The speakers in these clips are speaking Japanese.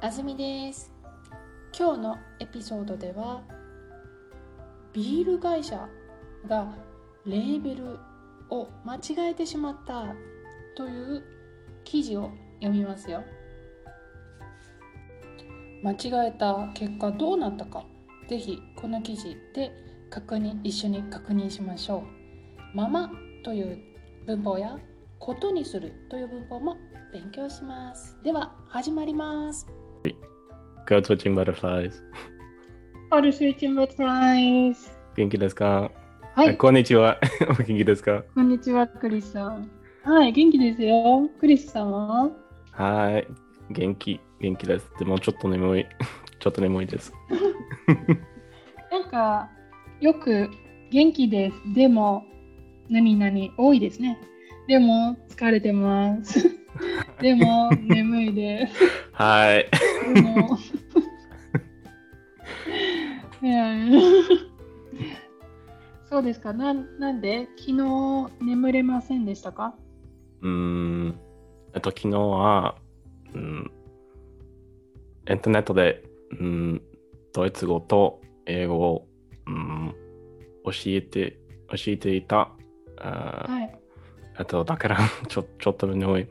あずみです。今日のエピソードではビール会社がレーベルを間違えてしまったという記事を読みますよ。間違えた結果どうなったかぜひこの記事で確認一緒に確認しましょう。ママという文法やことにするという文法も勉強します。では始まります。Code switching butterflies. オルスイッチンバトライズ元気ですかはいあこんにちは。お元気ですかこんにちはクリスさんはい元気ですよクリスさんははい。元気、元気です。でもちょっと眠い。ちょっと眠いです。なんかよく元気ですでも何々多いですねでも疲れてますでも眠いですはい。そうですかなんなんで昨日眠れませんでしたか？うーん。えっと、昨日は、うん、インターネットで、うん、ドイツ語と英語を、うん、教えて、教えていた。あーはいえっと、だからちょ、ちょっと眠い。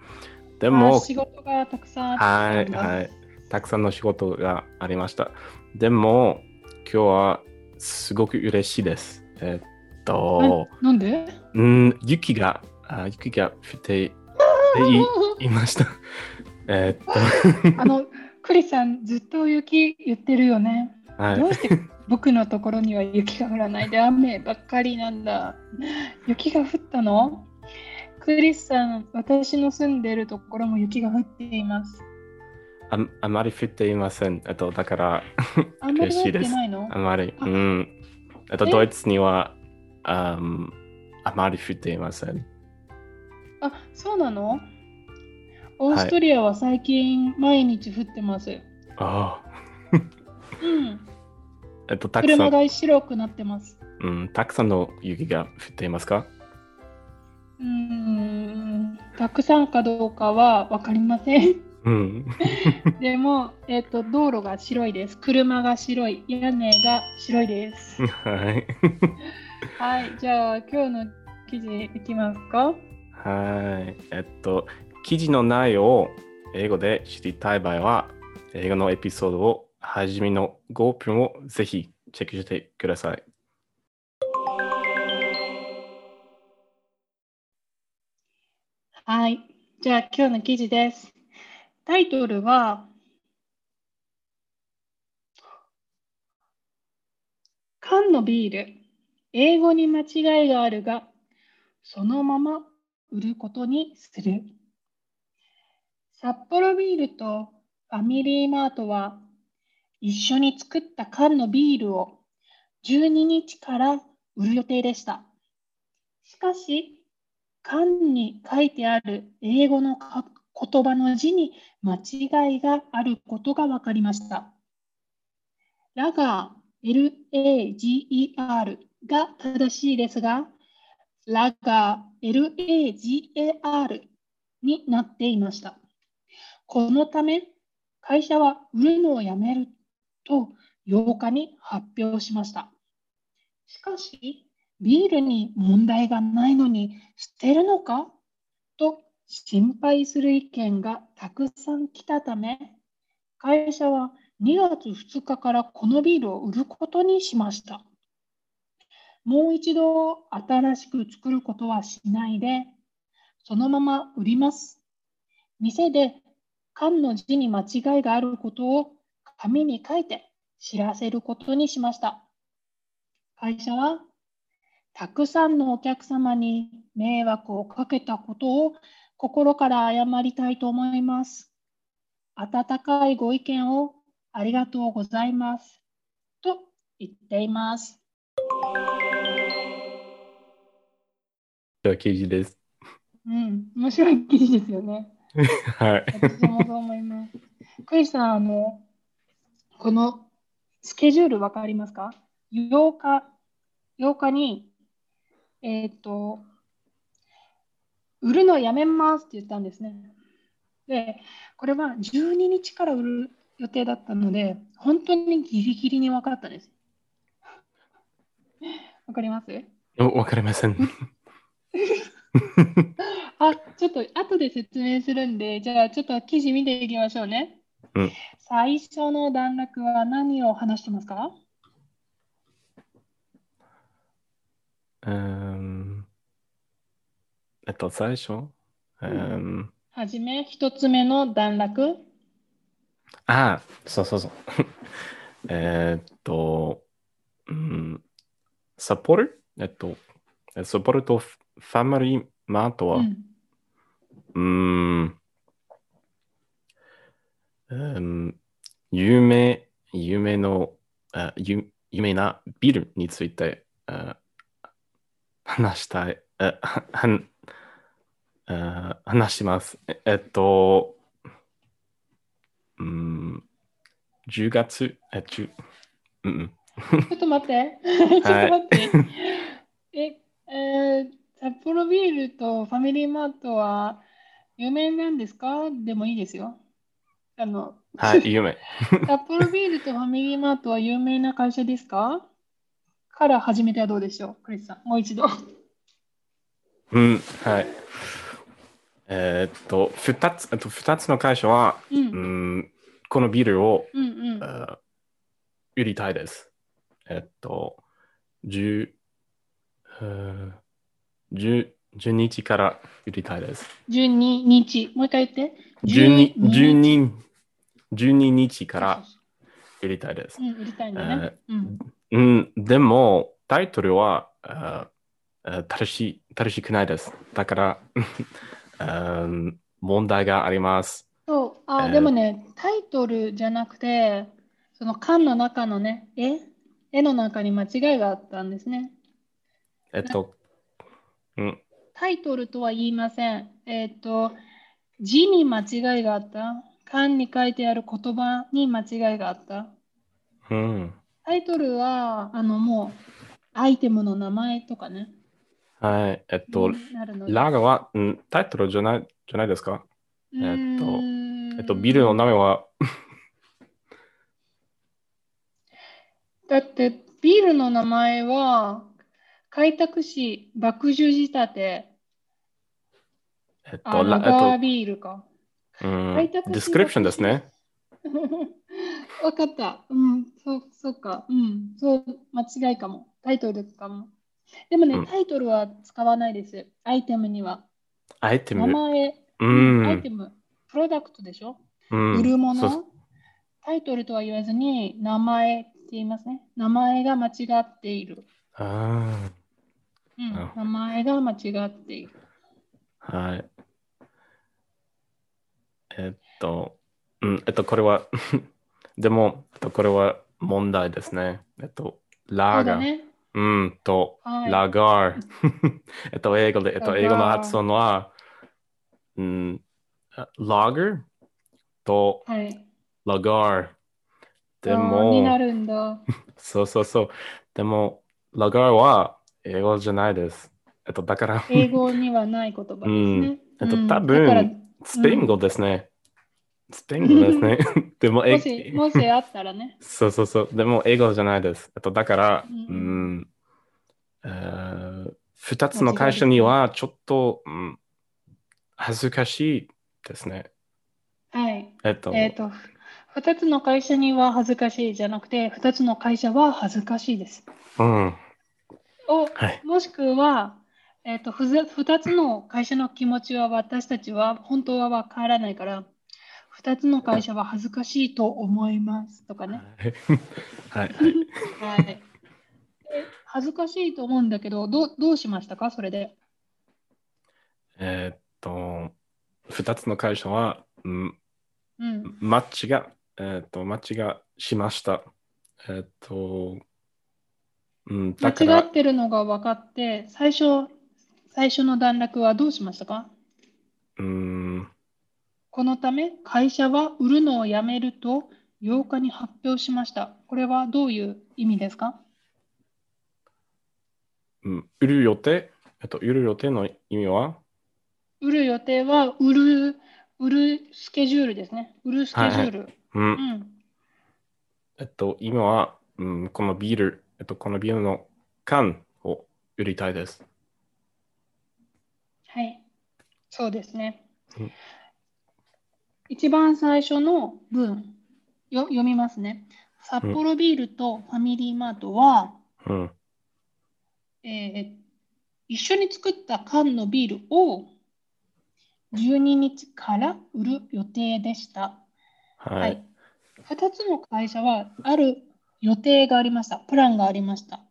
であも、仕事がたくさんあはい、はい。たくさんの仕事がありました。でも、今日はすごく嬉しいです。えっと、ななんで？うん、雪が、あ雪が降っていいました。えっ あのクリスさんずっと雪言ってるよねと、はいどうして僕のところには雪が降らないで雨ばっかりなんだ。雪が降ったの？クリスさん、私の住んでいるところも雪が降っています。ああまり降っていません。えっと、だから、あんまり降っ嬉しいですあまり、あうん。えっと、え？ドイツには、あんあまり降っていません。あ、そうなの？オーストリアは最近毎日降ってます。ああ、うん。えっと、たくさん、車が白くなってます。うん、たくさんの雪が降っていますか？うーん。たくさんかどうかは分かりません。うん。でも、えっ、と、道路が白いです。車が白い。屋根が白いです。はい。はい、じゃあ今日の記事いきますか？はい。えっと、記事の内容を英語で知りたい場合は、英語のエピソードを初めの5分をぜひチェックしてください。はい、じゃあ今日の記事です。タイトルは、缶のビール、英語に間違いがあるが、そのまま売ることにする。札幌ビールとファミリーマートは、一緒に作った缶のビールを12日から売る予定でした。しかし、缶に書いてある英語の言葉の字に間違いがあることが分かりました。ラガー、L-A-G-E-R が正しいですが、ラガー、L-A-G-A-R になっていました。このため、会社は売るのをやめると8日に発表しました。しかし、ビールに問題がないのに捨てるのか？と心配する意見がたくさん来たため、会社は2月2日からこのビールを売ることにしました。もう一度新しく作ることはしないで、そのまま売ります。店で缶の字に間違いがあることを紙に書いて知らせることにしました。会社はたくさんのお客様に迷惑をかけたことを心から謝りたいと思います。温かいご意見をありがとうございます。と言っています。では記事です。うん、面白い記事ですよね。はい。私もそう思います。クリスさん、あの、このスケジュールわかりますか ?8 日、8日に、えっ、と、売るのやめますって言ったんですね。で、これは12日から売る予定だったので、本当にギリギリに分かったです。わかります？おわかりません。あ、ちょっと後で説明するんで、じゃあちょっと記事見ていきましょうね。うん最初の段落は何を話してますか？うーん。えっと、最初、うーん、はじめ、一つ目の段落？ああ、そうそうそう。えーっと、うん、サポートえっと、サポートファミリーマートは、うん。うーん、うん、有名、有名の、あ有有名なビルについてあ話したい、あははんあ話します。ええっと、うん、10月、え、10、うんうん。ちょっと待って。ちょっと待って。え、えー札幌ビールとファミリーマートは有名なんですか？でもいいですよ。あの、はい、有名。札幌ビールとファミリーマートは有名な会社ですか？から始めてはどうでしょう？クリスさん、もう一度。うん、はい。えーっと、2つ、えっと、二つの会社は、うん、ううん、ん、このビルを、うん。あ売りたいです。えっと、10、うん10 12日から売りたいです。12日。もう一回言って。12, 12 12, 12日から売りたいです。うん、売りたいんだね。うん。うん、でも、タイトルは、ああ正しい正しくないです。だから、うん問題があります。そう、あ、えーでもね、タイトルじゃなくて、その缶の中のね、絵、絵の中に間違いがあったんですね。えっと、うん、タイトルとは言いません。えっと、字に間違いがあった。缶に書いてある言葉に間違いがあった。うん。タイトルは、あの、もう、アイテムの名前とかね。はい。えっと、ラガは、うん、タイトルじゃないじゃないですか？うーんえっと、ビルの名前は、だって、ビールの名前は、開拓士、爆樹仕立て、えっと、ラバーえっビールか。と、うん、ディスクリプションですね。わかった。うん、そう、そうか。うん、そう、間違いかも。タイトルかも。でもね、うんタイトルは使わないです。アイテムには。アイテム。名前、ううんアイんテ。ム、プロダクトでしょ？うん売るもの？タイトルとは言わずに、名前って言いますね。名前が間違っている。あうんあ、名前が間違っている。あ、はい。えっと、うん、えっと、これは、でも、えっと、これは問題ですね。えっと、そラガ、うだね。うん、と、はいラガー。えっと、英語で、えっと、英語の発音は、うん、ラガーとはい。ラガー。であーになも、るんだ。そうそうそう。でも、ラガーは英語じゃないです。えっと、だから、英語にはない言葉ですね。えっとうん多だから分、スペイン語ですね。スペイン語ですね。でも、もし、えもしあったらね。そうそうそう。でも、英語じゃないです。えっと、だから、ううんん、えー二つの会社にはちょっと、うん、恥ずかしいですね。はい。えっと、えっ、と、二つの会社には恥ずかしいじゃなくて、二つの会社は恥ずかしいです。うん、おはい。もしくは、えっ、と、ふざ二つの会社の気持ちは私たちは本当はわからないから、二つの会社は恥ずかしいと思いますとかね。はい。はい。恥ずかしいと思うんだけど、どうどうしましたか？それで。えっと、二つの会社は、うん、うん。マッチが、えっと、マッチがしました。えっと、うん、間違っ、てるのが分かって、最初、最初の段落はどうしましたか？うん、このため、会社は売るのをやめると8日に発表しました。これはどういう意味ですか？うん売る予定、えっと、売る予定の意味は？売る予定は売る、売るスケジュールですね。売るスケジュール。うう。うんん。えっと、今は、うん、このビール、えっと、このビールの缶を売りたいです。はい。そうですねうん。一番最初の文よ読みますね。札幌ビールとファミリーマートは、うん。えー一緒に作った缶のビールを12日から売る予定でした。ははいい。2つの会社はある予定がありました。プランがありました。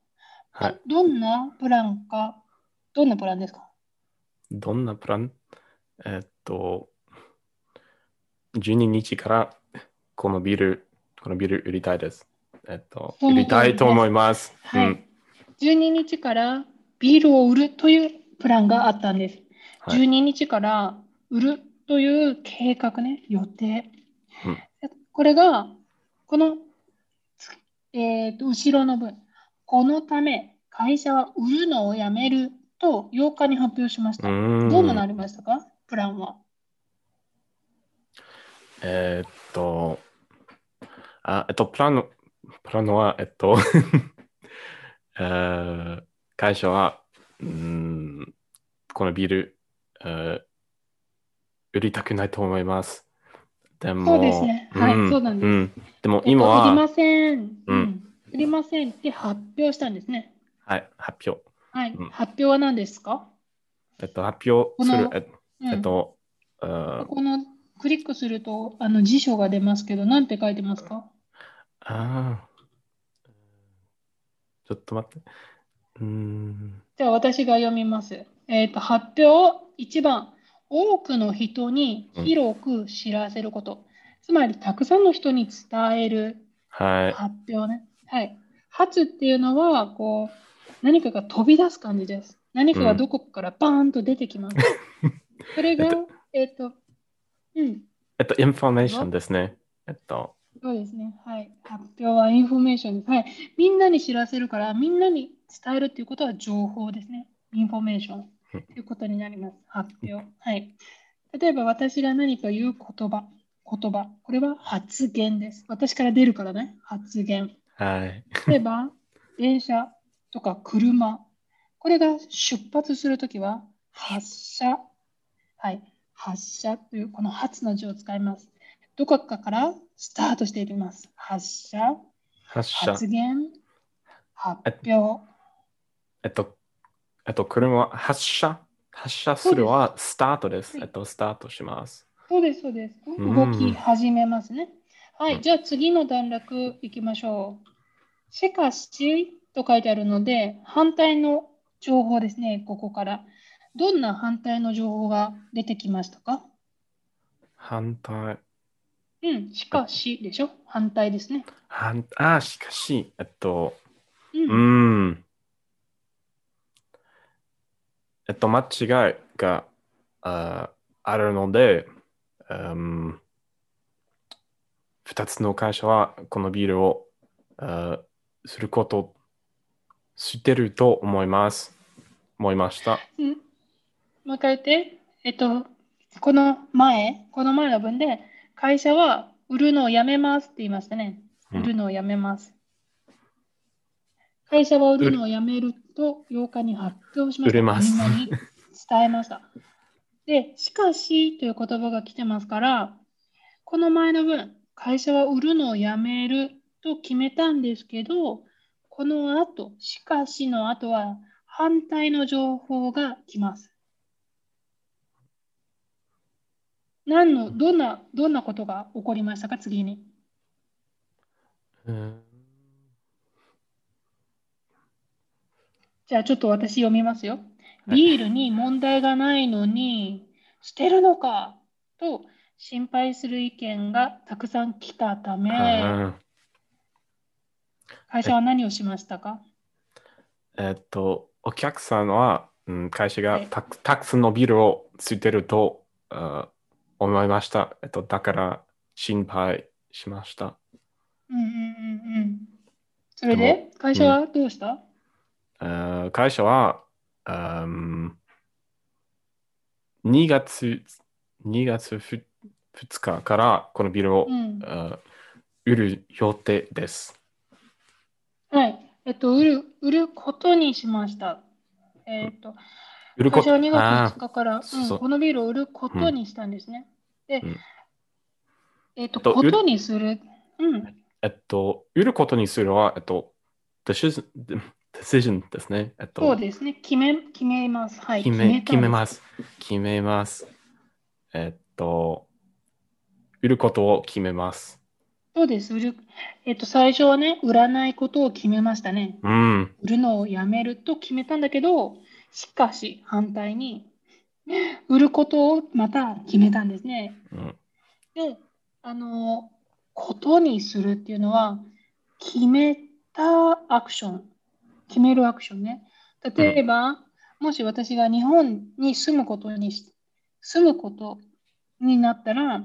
はい。どんなプランか、どんなプランですか？どんなプラン？えっと、12日からこのビール、このビール売りたいです。えっと、売りりたいと思います。はい、うん。12日からビールを売るというプランがあったんです。はい12日から売るという計画ね、予定。うんこれが、この、えーと後ろの文。このため、会社は売るのをやめると8日に発表しました。うんどうなりましたか？プランは。えっと、あ、えっと、プランの、プランは、えっと、えー会社は、うん、このビール、えー売りたくないと思います。でも、そうですねはいそうなんですんでもえっと今は、売りません。ううんん。売りませんって発表したんですね。はい、発表。はい。うん発表は何ですか、えっと、発表するえっと、えーこのクリックするとあの辞書が出ますけど、何て書いてますか？あーちょっと待って。うーん。じゃあ私が読みます。えっ、と、発表1番、多くの人に広く知らせること。つまり、たくさんの人に伝えるはい。発表ね。はい。発っていうのは、こう、何かが飛び出す感じです。何かがどこかからバーンと出てきます。それが、えっと、うん、えっと、インフォメーションですね。えっと、そうですね。はい。発表はインフォメーションです。はい。みんなに知らせるから、みんなに伝えるっていうことは情報ですね。インフォメーションうんということになります。発表。はい。例えば私が何か言う言葉、言葉。これは発言です。私から出るからね。発言。はい。例えば、電車とか車。これが出発するときは、発車。はい。発車というこの発の字を使います。どこかからスタートしていきます。発車、発射。発言、発表。えっと、えっと、車は発射？発射するはスタートです。はいえっと、スタートします。そうです、そうです。うん動き始めますね。はい、うんじゃあ次の段落いきましょう。しかしと書いてあるので、反対の情報ですね、ここから。どんな反対の情報が出てきましたか？反対。うん、しかしでしょ？反対ですね。反あ、しかし、えっと、う、うんん。えっと、間違いがああるので、うん、2つの会社はこのビールをあすること知ってると思います。思いました。うん、もう一回言って。えっと、この前、この前の文で、会社は売るのをやめますって言いましたね。うん売るのをやめます。会社は売るのをやめると8日に発表しました。売れますみんなに伝えました。で、しかしという言葉が来てますから、この前の文、会社は売るのをやめると決めたんですけど、この後、しかしの後は反対の情報が来ます。何の、どんな、どんなことが起こりましたか、次に。うんじゃあちょっと私読みますよ。はい。ビールに問題がないのに捨てるのか？と心配する意見がたくさん来たため、うん会社は何をしましたか？えっと、お客さんは、うん、会社はい。がたくたくさんのビールをついてるとあ思いました。えっと、だから心配しました。うんうんうんうん。それで？で会社はどうした、あー会社は、うん2月、2月ふ2日からこのビールを、うんあ売る予定です。はい。えっと、売る、売ることにしました。えっと、売ること会社は2月あ2日から、そううん、このビールを売ることにしたんですね。でうん、えっと、とことにする。うん。えっと、売ることにするは、えっと、decision, decision ですね。えっと、そうですね。決め、決めます。はい。決め決めす。ます。決めます。えっと、売ることを決めます。そうです。売る。えっと、最初はね、売らないことを決めましたね。うん。売るのをやめると決めたんだけど、しかし反対に、売ることをまた決めたんですね。うんで、あの、ことにするっていうのは、決めたアクション、決めるアクションね。例えば、もし私が日本に住むことにし、住むことになったら、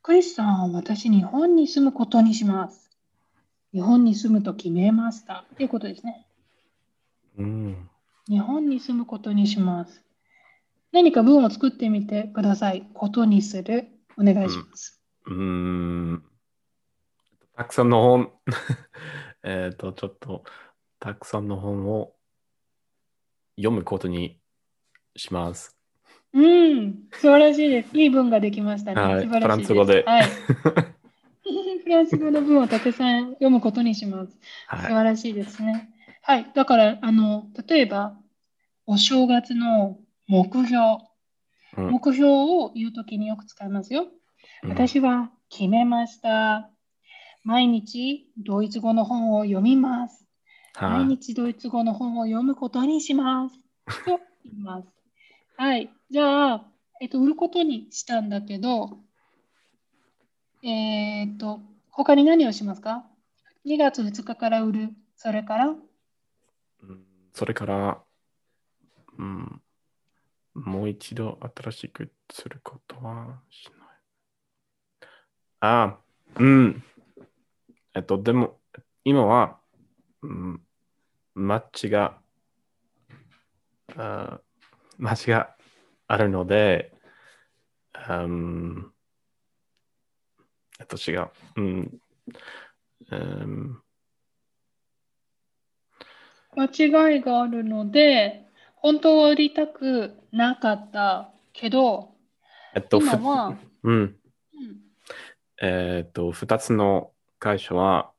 クリスさん、私、日本に住むことにします。日本に住むと決めました。っていうことですね。うん。日本に住むことにします。何か文を作ってみてください。ことにする。お願いします。うーん。たくさんの本、えっと、ちょっと、たくさんの本を読むことにします。うん、素晴らしいです。いい文ができましたね。はい素晴らしい。フランス語ではい。フランス語の文をたくさん読むことにします。素はい。晴らしいですね。はい。だから、あの、例えば、お正月の目標。うん目標を言うときによく使いますよ。うん私は決めました。毎日ドイツ語の本を読みます。毎はい。日ドイツ語の本を読むことにします。と言います。はい。じゃあ、えっと、売ることにしたんだけど、えーっと、他に何をしますか ?2 月2日から売る。それから、うんそれから、うん、もう一度新しくすることはしない。ああ、うん。えっと、でも、今は、うん、街が、あ街があるので、うん、えっと、違う。うん、うん間違いがあるので、本当は売りたくなかったけど、えっと、ふ今は、うん。うんえーっと、2つの会社は、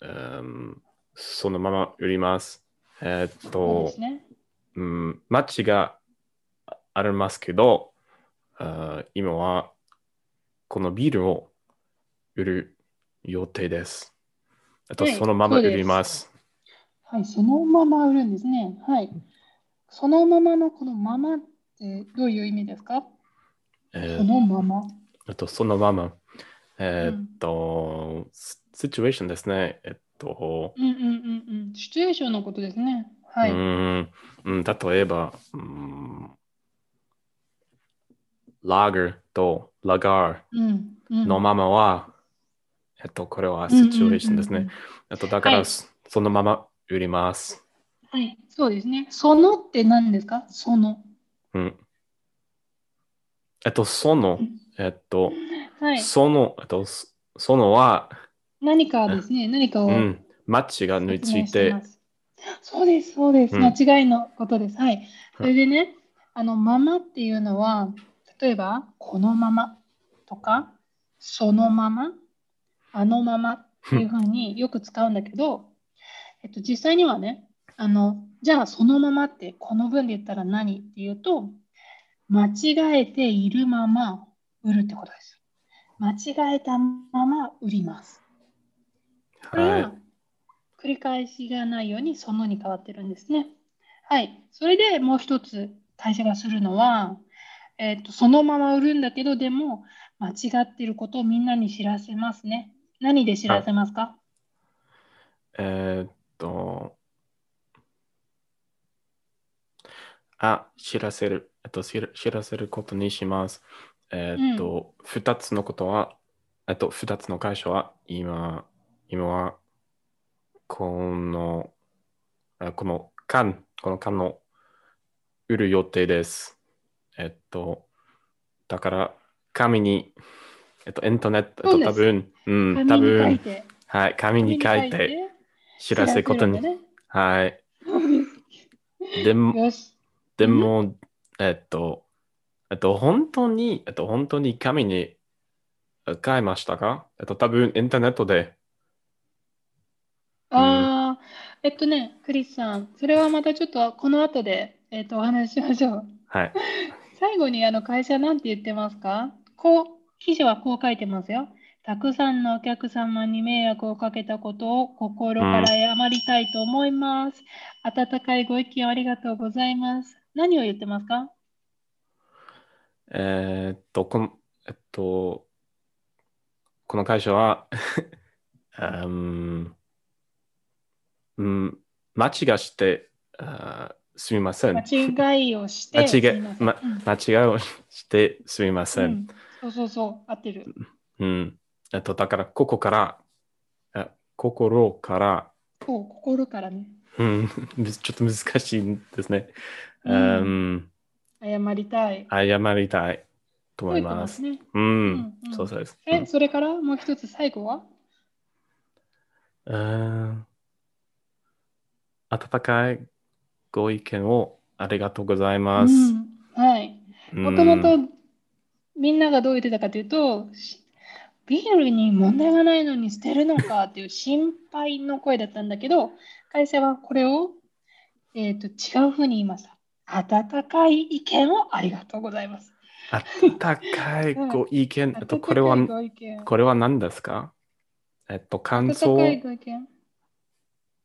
うんそのまま売ります。えーっとで、すね。うん、マッチがありますけど、あー今はこのビールを売る予定です。えっと、はいそのまま売ります。はい、そのまま売るんですね。はい。そのままのこのままってどういう意味ですか？そえーのまま。えっと、そのまま。えーっと、シチュエーションですね。えっと、うんうんうんうん。シチュエーションのことですね。はい。うーんうん、例えば、うん、ラガーとラガーうんうんのままは、えっと、これはシチュエーションですねうんうんうん。えっと、だから、はいそそのまま売ります。はい、そうですね。そのって何ですか？その。うん。えっと、その、えっと、はい。その、えっと、そそのは、何かですね。何かをうん、マッチが抜い説明ていて。そうです、そうです。うん間違いのことです。はい。それでね、あの、ままっていうのは、例えば、このままとか、そのまま、あのままっていうふうによく使うんだけど、えっと、実際にはね、あの、じゃあそのままってこの文で言ったら何っていうと、間違えているまま売るってことです。間違えたまま売ります。これはは繰り返しがないようにそのに変わってるんですね。はい。それでもう一つ会社がするのは、えっと、そのまま売るんだけど、でも間違っていることをみんなに知らせますね。何で知らせますか？い。えっと、あ、知らせる。えっと、知ら知らせることにします。えっと、二、つのことは、えっと、二つの会社は、今、今は、この、あこの缶、この缶の売る予定です。えっと、だから、紙にえっと、インターネット、多分、うん、多分、て。はい、紙に書いて知らせることに知。らせるんはい。でも。でも、えっと、えっと、本当に、えっと、本当に紙に変えましたか？えっと、多分、インターネットで。ああ、えっとね、クリスさん、それはまたちょっとこの後で、えっと、お話ししましょう。はい。最後にあの会社なんて言ってますか？こう、記事はこう書いてますよ。たくさんのお客様に迷惑をかけたことを心から謝りたいと思います。温かいご意見ありがとうございます。何を言ってますか？えーっと、この、えっと、この会社は、うん、うん、間違して、あすみません。間違いをして、間違いすみま間違いをしてすみませ。うんんそうそうそう、合ってる。うん。えっと、だから、ここから、あ心から、お心からね、うん、む ちょっと難しいんですね。ううんん、謝りたい。謝りたいと思いま。ますすね。うん、うんうんそうそうです。え、それからもう一つ最後は？うん温かいご意見をありがとうございます。うんはい。うんもともとみんながどう言ってたかというと、しビールに問題がないのに捨てるのかっていう心配の声だったんだけど、会社はこれを、えー、と違うふうに言いました。温かい意見をありがとうございます。温かいご意見、えっと、これは。これは何ですか？えっと、感温想かいご意見。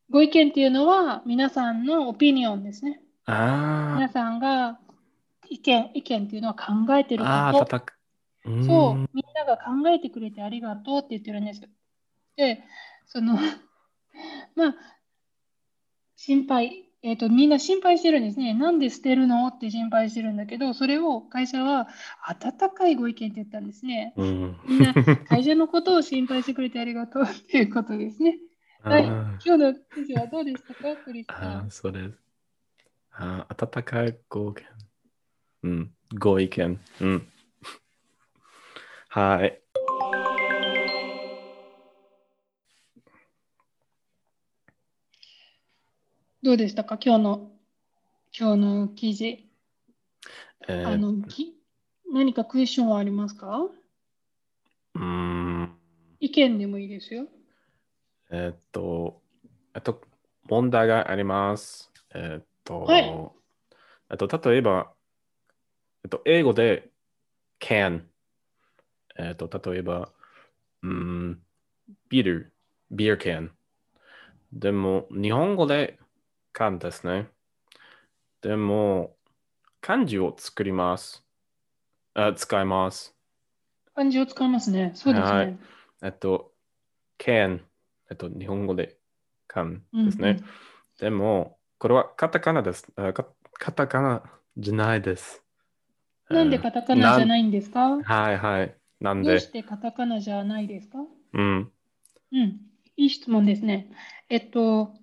ご意見っていうのは皆さんのオピニオンですね。あ皆さんが意見、意見っていうのは考えてーること。温かい。そう、んみんなが考えてくれてありがとうって言ってるんです。で、その、まあ、心配、えっと、みんな心配してるんですね。なんで捨てるのって心配してるんだけど、それを会社は温かいご意見って言ったんですね。うんみんな会社のことを心配してくれてありがとうっていうことですね。はい。あ今日の記事はどうでしたか、クリスあー、。そうです。あー温かいご意見。うん、ご意見。うん。はい。どうでしたか、今日の、今日の記事。えーあの、き何かクエスチョンはありますか？うーん。意見でもいいですよ。えーっと、えっと、問題があります。えーっと、はいえっと、例えば、えっと、英語で can、えっと、例えば、うーん、ビール、ビール can。でも、日本語で can ですね。でも、漢字を作ります。あ使います。漢字を使いますね。そうですね。はいえっと、can、えっと、日本語で can ですね。うんうんでも、これはカタカナです。あカカタカナじゃないです。なんでカタカナじゃないいんですか？はいはい。なんでどうし、てカタカナじゃないですか？うん。うん。いい質問ですね。えっと、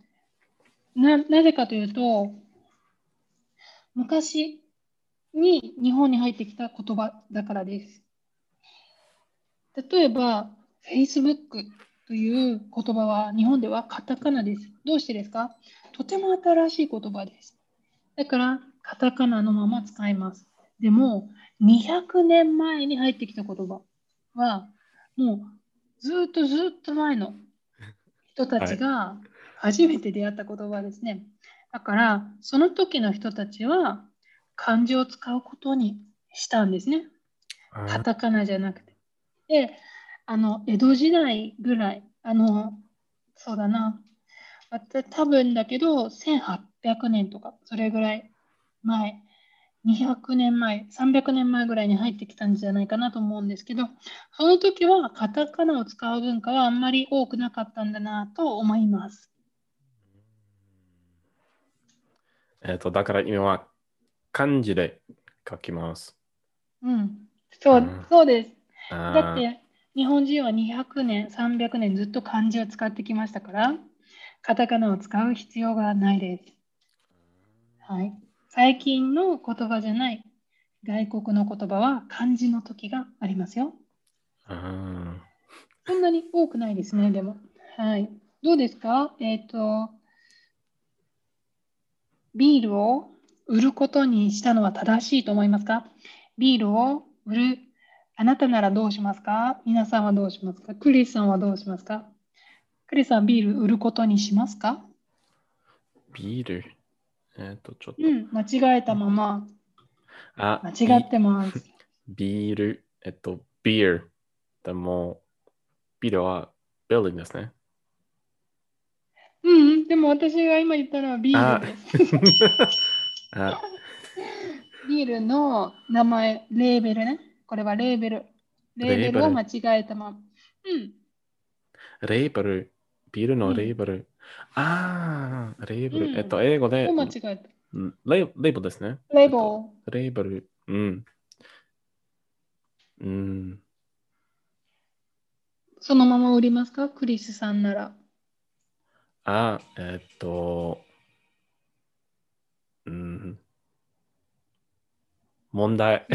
な、なぜかというと、昔に日本に入ってきた言葉だからです。例えば、Facebook という言葉は日本ではカタカナです。どうしてですか？とても新しい言葉です。だから、カタカナのまま使います。でも、200年前に入ってきた言葉は、もうずっとずっと前の人たちが初めて出会った言葉ですね。だから、その時の人たちは漢字を使うことにしたんですね。カタカナじゃなくて。で、あの、江戸時代ぐらい、あの、そうだな、た多分だけど、1800年とか、それぐらい前、200年前、300年前ぐらいに入ってきたんじゃないかなと思うんですけど、その時はカタカナを使う文化はあんまり多くなかったんだなと思います。えっと、だから今は漢字で書きます。うん、そううんそうです。だって日本人は200年、300年ずっと漢字を使ってきましたから、カタカナを使う必要がないです。はい。最近の言葉じゃない外国の言葉は漢字の時がありますよ。あそんなに多くないですね、でも。はい。どうですか？えっ、と、ビールを売ることにしたのは正しいと思いますか？ビールを売る。あなたならどうしますか？皆さんはどうしますか？クリスさんはどうしますか？クリスさん、ビール売ることにしますか？ビール？えっ、と、ちょっと。うん、間違えたまま。あ、間違ってます。ビール。えっと、ビール。でも、ビールはビルディングですね。うん、でも私が今言ったのはビールです。あ、ビールの名前、レーベルね。これはレーベル。レーベルを間違えたまま。うん。レーベル。ビールのレーベル。ああ、レーベル。うんえっと、英語でを、間違えた。うんレーレーベルですね。レーボレーベル。うん。うん。ー。そのまま売りますか？クリスさんなら。あ、えっと、うん。問題。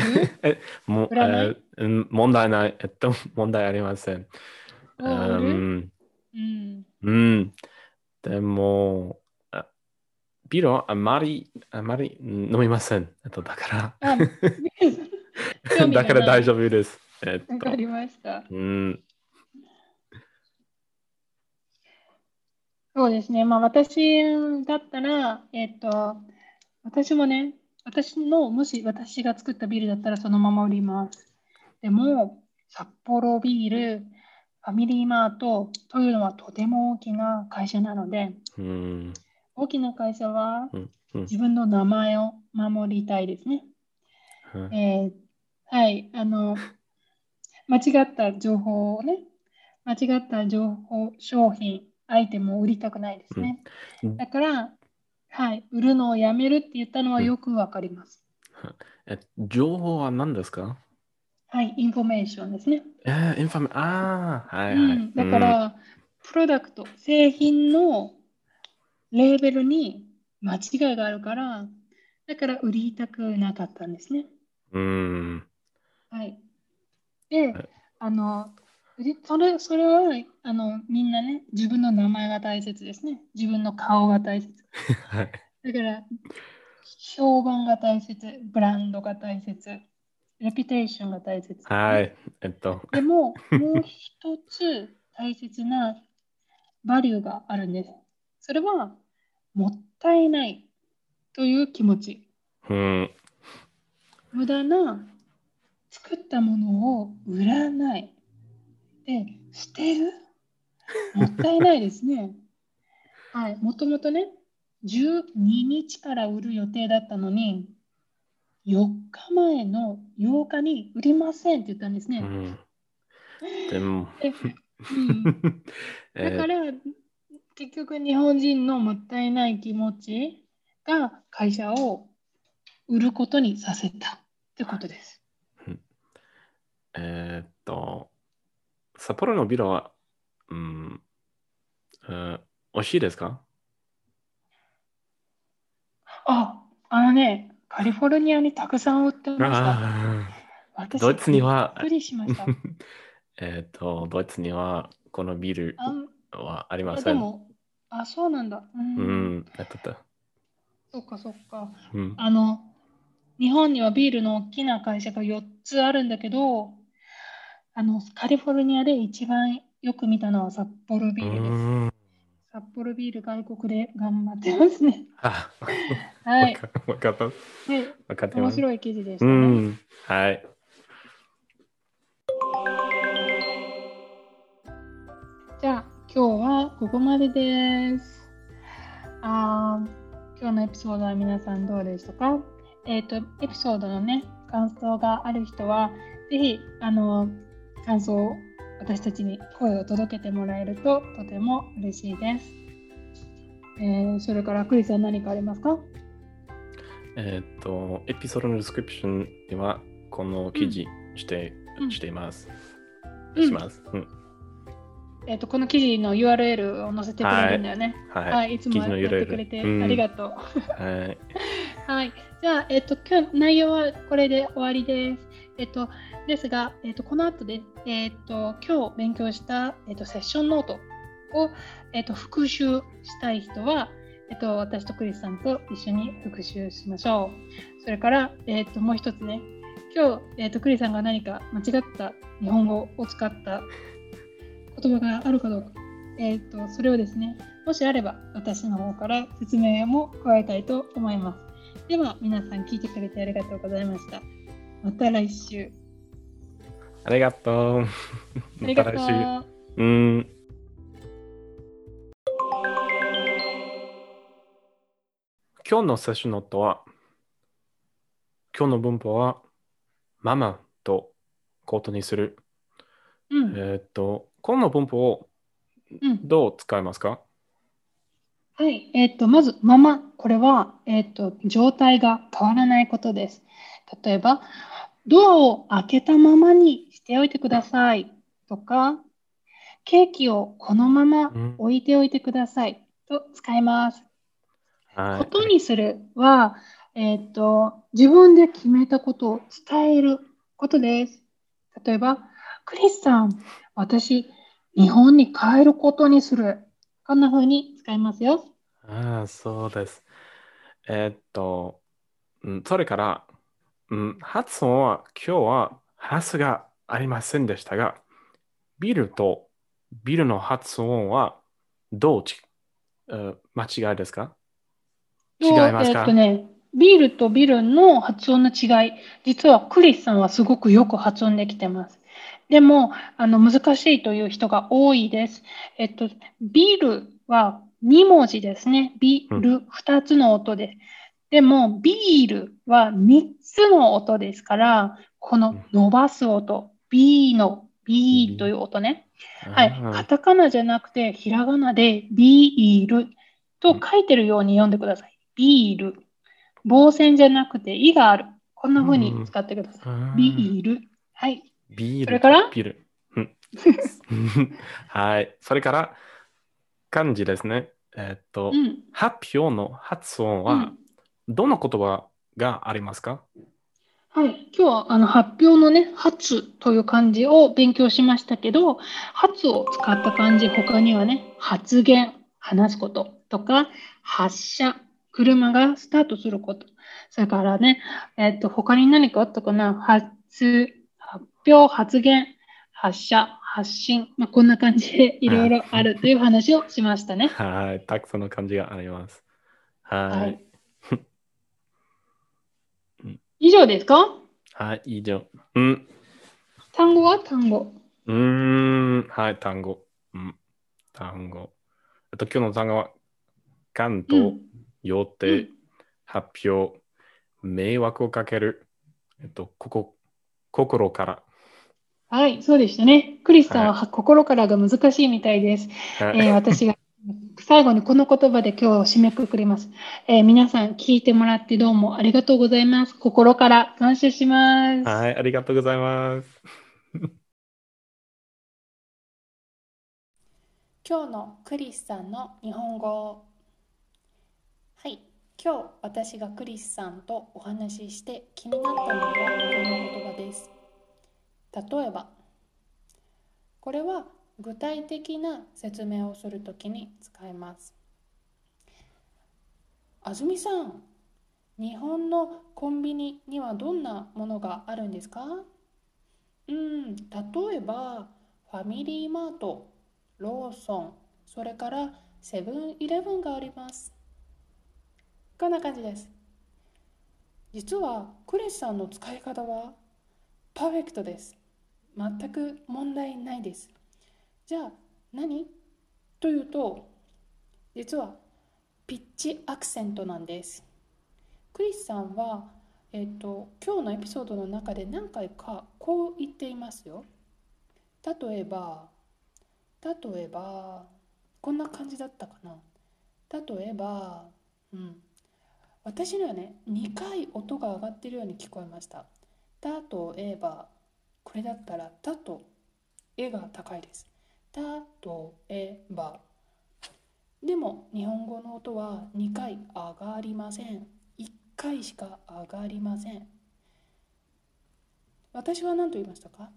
え、もえーうん問題ない。えっと、問題ありません。うん。うん。うん。でも、あビールはあまり、あまりうん飲みません。えっと、だかあ、ら、だから大丈夫です。えっとわか、りました。うん。そうですね。まあ私だったら、えっと、私もね、私の、もし私が作ったビールだったらそのまま売ります。でも、札幌ビール、ファミリーマートというのはとても大きな会社なので、うん。大きな会社は自分の名前を守りたいですね。うんえーはい、あの、間違った情報をね、間違った情報、商品、アイテムを売りたくないですね。うんだから、はい、売るのをやめるって言ったのはよくわかります。え情報は何ですか？はい、インフォメーションですね。えー、インフォメああ、はいはい。うん、だから、プロダクト、製品のレーベルに間違いがあるから、だから売りたくなかったんですね。うん。はい。ではい、あの、でそれ、それは、あの、みんなね、自分の名前が大切ですね。自分の顔が大切。はい。だから、評判が大切、ブランドが大切、レピュテーションが大切。はい。えっと、でも、もう一つ大切なバリューがあるんです。それは、もったいないという気持ち。うん。無駄な作ったものを売らない。で、捨てる？もったいないですね。はい、もともとね、12日から売る予定だったのに、4日前の8日に売りませんって言ったんですね。うん。でも、でうん、え ーだから、結局日本人のもったいない気持ちが会社を売ることにさせたってことです。えーっと、札幌のビルは、うん、えー美味しいですか？あ、あのね、カリフォルニアにたくさん売ってました。ドイツにはびっくりしました。ー えーっと、ドイツにはこのビルあはありまあせん。でも、あ、そうなんだ。うん。うん、えっと、そっかそっか。うん、あの、日本にはビールの大きな会社が4つあるんだけど、あの、カリフォルニアで一番よく見たのは札幌ビールです。うん札幌ビール外国で頑張ってますね。あ、はい。わかった。でわかってます。面白い記事でしたうね。ん、はい。じゃあ、今日はここまでです。あー今日のエピソードは皆さんどうでしたか？えっ、と、エピソードのね、感想がある人は、ぜひ、あの、感想を私たちに声を届けてもらえるととても嬉しいです。えーそれから、クリスさん何かありますか？えーっと、エピソードのディスクリプションにはこの記事して,、うんしています。うんします。うん。えっ、と、この記事の URL を載せてくれるんだよね。はい。はい、い、つもやってくれてうんありがとう。はい。はい。じゃあ、えっと、今日内容はこれで終わりです。えっと、ですが、えっと、この後で、えっと、今日勉強した、えっと、セッションノートを、えっと、復習したい人は、えっと、私とクリスさんと一緒に復習しましょう。それから、えっと、もう一つね、今日、えっと、クリスさんが何か間違った日本語を使った言葉があるかどうか、えっと、それをですね、もしあれば私の方から説明も加えたいと思います。では、皆さん聞いてくれてありがとうございました。また来週。ありがとう。また来週。うん。今日のセッションノートは、今日の文法は、ママとことにする。うん、えっ、と、この文法をどう使いますか、うん、はい、えっ、と、まず、ママ、これは、えっ、と、状態が変わらないことです。例えば、ドアを開けたままにしておいてくださいとか、ケーキをこのまま置いておいてくださいと使います。はい、ことにするは、えっ、と、自分で決めたことを伝えることです。例えば、クリスさん、私、日本に帰ることにする。こんな風に使いますよ。ああ、そうです。えー、っと、それから、うん、発音は今日はハスがありませんでしたが、ビルとビルの発音はどうち、間違いですか？違いますか、えっとね、ビールとビルの発音の違い、実はクリスさんはすごくよく発音できてます。でも、あの難しいという人が多いです。えっと、ビールは2文字ですね。ビル、2つの音で。でも、ビールは3つの音ですから、この伸ばす音、ビーのビーという音ね。はい。カタカナじゃなくて、ひらがなでビールと書いてるように読んでください。ビール。棒線じゃなくて、いがある。こんな風に使ってください。ビール。はい。ビール。それから？ビール。はい。それから、漢字ですね。えっと、うん、発表の発音は、どの言葉がありますか、はい、今日はあの発表のね、発という漢字を勉強しましたけど、発を使った漢字、他にはね、発言、話すこととか、発射、車がスタートすること。それからね、えっと、他に何かあったかな？発、発表、発言、発射、発信、まあ、こんな感じでいろいろあるという話をしましたね。はい、たくさんの漢字があります。はい。以上ですか？はい、以上。うん。単語は？単語。うん、はい、単語。うん、単語。あと今日の単語は、関東、予定、発表、迷惑をかける。えっと、ここ、心から。はい、そうでしたね。クリスさんは、はい、心からが難しいみたいです。はい、えー、私が最後にこの言葉で今日締めくくります、えー、皆さん聞いてもらってどうもありがとうございます。心から感謝します。はい、ありがとうございます。今日のクリスさんの日本語。はい、今日私がクリスさんとお話しして気になったのはこの言葉です。例えば、これは具体的な説明をするときに使います。安住さん、日本のコンビニにはどんなものがあるんですか？うん、例えばファミリーマート、ローソン、それからセブンイレブンがあります。こんな感じです。実はクリスさんの使い方はパーフェクトです。全く問題ないです。じゃあ何？というと実はピッチアクセントなんです。クリスさんは、えーと、今日のエピソードの中で何回かこう言っていますよ。例えば例えばこんな感じだったかな。例えば、うん、私にはね2回音が上がってるように聞こえました。例えばこれだったら「た」と「え」が高いです。例えば。でも日本語の音は2回上がりません。1回しか上がりません。私は何と言いましたか？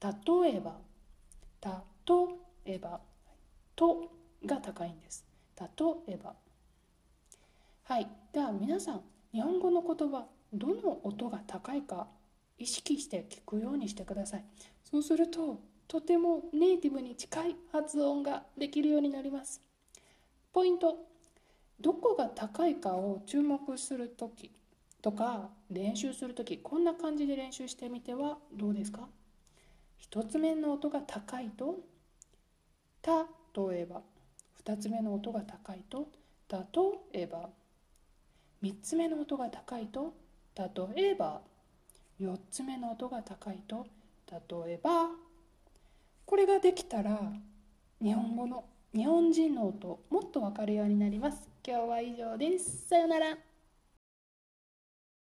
例えば。例えば。とが高いんです。例えば。はい。では皆さん日本語の言葉どの音が高いか意識して聞くようにしてください。そうするととてもネイティブに近い発音ができるようになります。ポイント。どこが高いかを注目するときとか練習するときこんな感じで練習してみてはどうですか？1つ目の音が高いと例えば。2つ目の音が高いと例えば。3つ目の音が高いと例えば。4つ目の音が高いと例えば。これができたら日本語の日本人の音もっと分かるようになります。今日は以上です。さよなら。